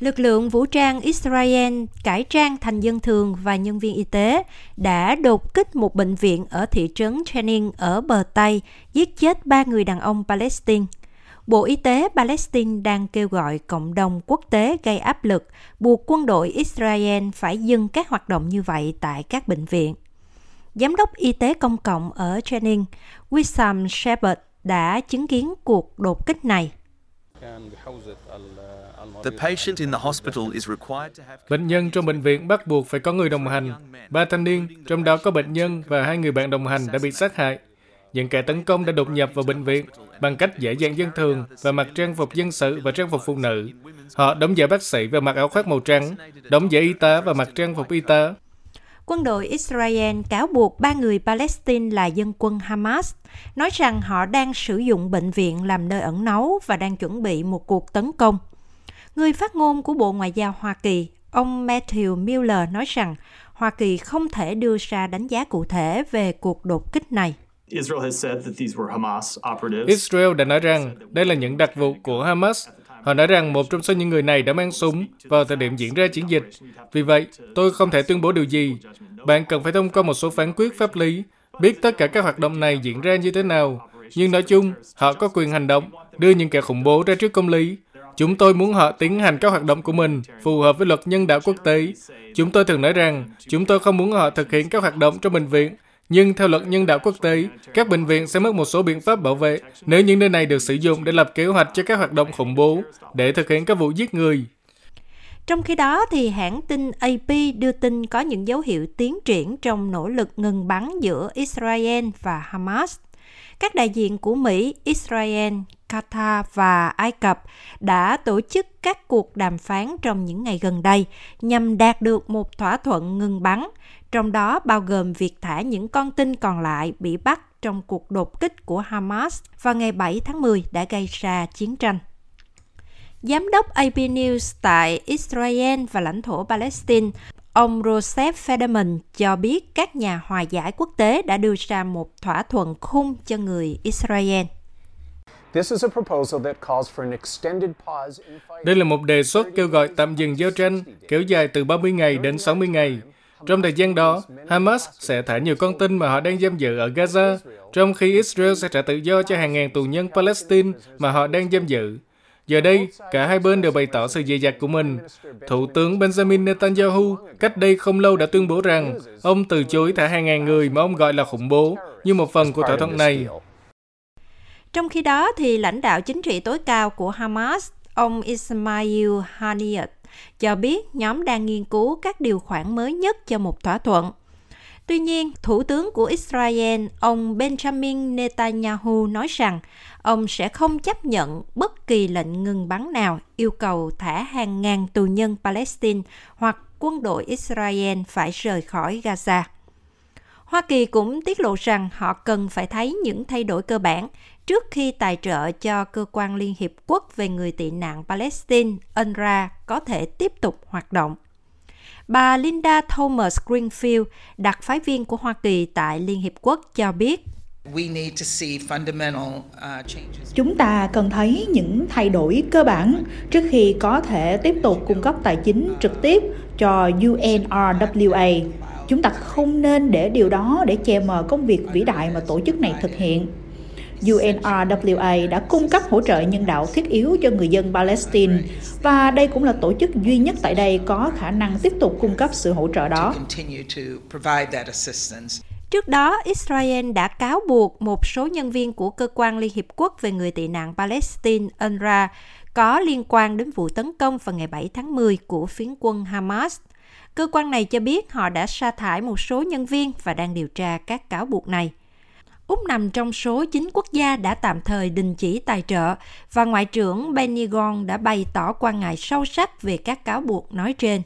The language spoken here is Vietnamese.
Lực lượng vũ trang Israel cải trang thành dân thường và nhân viên y tế đã đột kích một bệnh viện ở thị trấn Jenin ở bờ Tây, giết chết ba người đàn ông Palestine. Bộ Y tế Palestine đang kêu gọi cộng đồng quốc tế gây áp lực, buộc quân đội Israel phải dừng các hoạt động như vậy tại các bệnh viện. Giám đốc Y tế công cộng ở Jenin, Wissam Shepard, đã chứng kiến cuộc đột kích này. Bệnh nhân trong bệnh viện bắt buộc phải có người đồng hành. Ba thanh niên, trong đó có bệnh nhân và hai người bạn đồng hành đã bị sát hại. Những kẻ tấn công đã đột nhập vào bệnh viện bằng cách dễ dàng dân thường và mặc trang phục dân sự và trang phục phụ nữ. Họ đóng giả bác sĩ và mặc áo khoác màu trắng, đóng giả y tá và mặc trang phục y tá. Quân đội Israel cáo buộc ba người Palestine là dân quân Hamas, nói rằng họ đang sử dụng bệnh viện làm nơi ẩn náu và đang chuẩn bị một cuộc tấn công. Người phát ngôn của Bộ Ngoại giao Hoa Kỳ, ông Matthew Miller nói rằng Hoa Kỳ không thể đưa ra đánh giá cụ thể về cuộc đột kích này. Israel đã nói rằng đây là những đặc vụ của Hamas. Họ nói rằng một trong số những người này đã mang súng vào thời điểm diễn ra chiến dịch. Vì vậy, tôi không thể tuyên bố điều gì. Bạn cần phải thông qua một số phán quyết pháp lý, biết tất cả các hoạt động này diễn ra như thế nào. Nhưng nói chung, họ có quyền hành động, đưa những kẻ khủng bố ra trước công lý. Chúng tôi muốn họ tiến hành các hoạt động của mình phù hợp với luật nhân đạo quốc tế. Chúng tôi thường nói rằng chúng tôi không muốn họ thực hiện các hoạt động trong bệnh viện nhưng theo luật nhân đạo quốc tế, các bệnh viện sẽ mất một số biện pháp bảo vệ nếu những nơi này được sử dụng để lập kế hoạch cho các hoạt động khủng bố, để thực hiện các vụ giết người. Trong khi đó, thì hãng tin AP đưa tin có những dấu hiệu tiến triển trong nỗ lực ngừng bắn giữa Israel và Hamas. Các đại diện của Mỹ, Israel, Qatar và Ai Cập đã tổ chức các cuộc đàm phán trong những ngày gần đây nhằm đạt được một thỏa thuận ngừng bắn, trong đó bao gồm việc thả những con tin còn lại bị bắt trong cuộc đột kích của Hamas vào ngày 7 tháng 10 đã gây ra chiến tranh. Giám đốc AP News tại Israel và lãnh thổ Palestine, ông Joseph Federman cho biết các nhà hòa giải quốc tế đã đưa ra một thỏa thuận khung cho người Israel. Đây là một đề xuất kêu gọi tạm dừng giao tranh kéo dài từ 30 ngày đến 60 ngày. Trong thời gian đó, Hamas sẽ thả nhiều con tin mà họ đang giam giữ ở Gaza, trong khi Israel sẽ trả tự do cho hàng ngàn tù nhân Palestine mà họ đang giam giữ. Giờ đây, cả hai bên đều bày tỏ sự dè dặt của mình. Thủ tướng Benjamin Netanyahu cách đây không lâu đã tuyên bố rằng ông từ chối thả hàng ngàn người mà ông gọi là khủng bố như một phần của thỏa thuận này. Trong khi đó, thì lãnh đạo chính trị tối cao của Hamas, ông Ismail Haniyeh, cho biết nhóm đang nghiên cứu các điều khoản mới nhất cho một thỏa thuận. Tuy nhiên, Thủ tướng của Israel, ông Benjamin Netanyahu nói rằng ông sẽ không chấp nhận bất kỳ lệnh ngừng bắn nào yêu cầu thả hàng ngàn tù nhân Palestine hoặc quân đội Israel phải rời khỏi Gaza. Hoa Kỳ cũng tiết lộ rằng họ cần phải thấy những thay đổi cơ bản trước khi tài trợ cho cơ quan Liên Hiệp Quốc về người tị nạn Palestine, UNRWA, có thể tiếp tục hoạt động. Bà Linda Thomas Greenfield, đặc phái viên của Hoa Kỳ tại Liên Hiệp Quốc cho biết, uh, Chúng ta cần thấy những thay đổi cơ bản trước khi có thể tiếp tục cung cấp tài chính trực tiếp cho UNRWA. Chúng ta không nên để điều đó để che mờ công việc vĩ đại mà tổ chức này thực hiện. UNRWA đã cung cấp hỗ trợ nhân đạo thiết yếu cho người dân Palestine và đây cũng là tổ chức duy nhất tại đây có khả năng tiếp tục cung cấp sự hỗ trợ đó. Trước đó, Israel đã cáo buộc một số nhân viên của Cơ quan Liên Hiệp Quốc về người tị nạn Palestine UNRWA có liên quan đến vụ tấn công vào ngày 7 tháng 10 của phiến quân Hamas. Cơ quan này cho biết họ đã sa thải một số nhân viên và đang điều tra các cáo buộc này. Úc nằm trong số 9 quốc gia đã tạm thời đình chỉ tài trợ và Ngoại trưởng Benny Gantz đã bày tỏ quan ngại sâu sắc về các cáo buộc nói trên.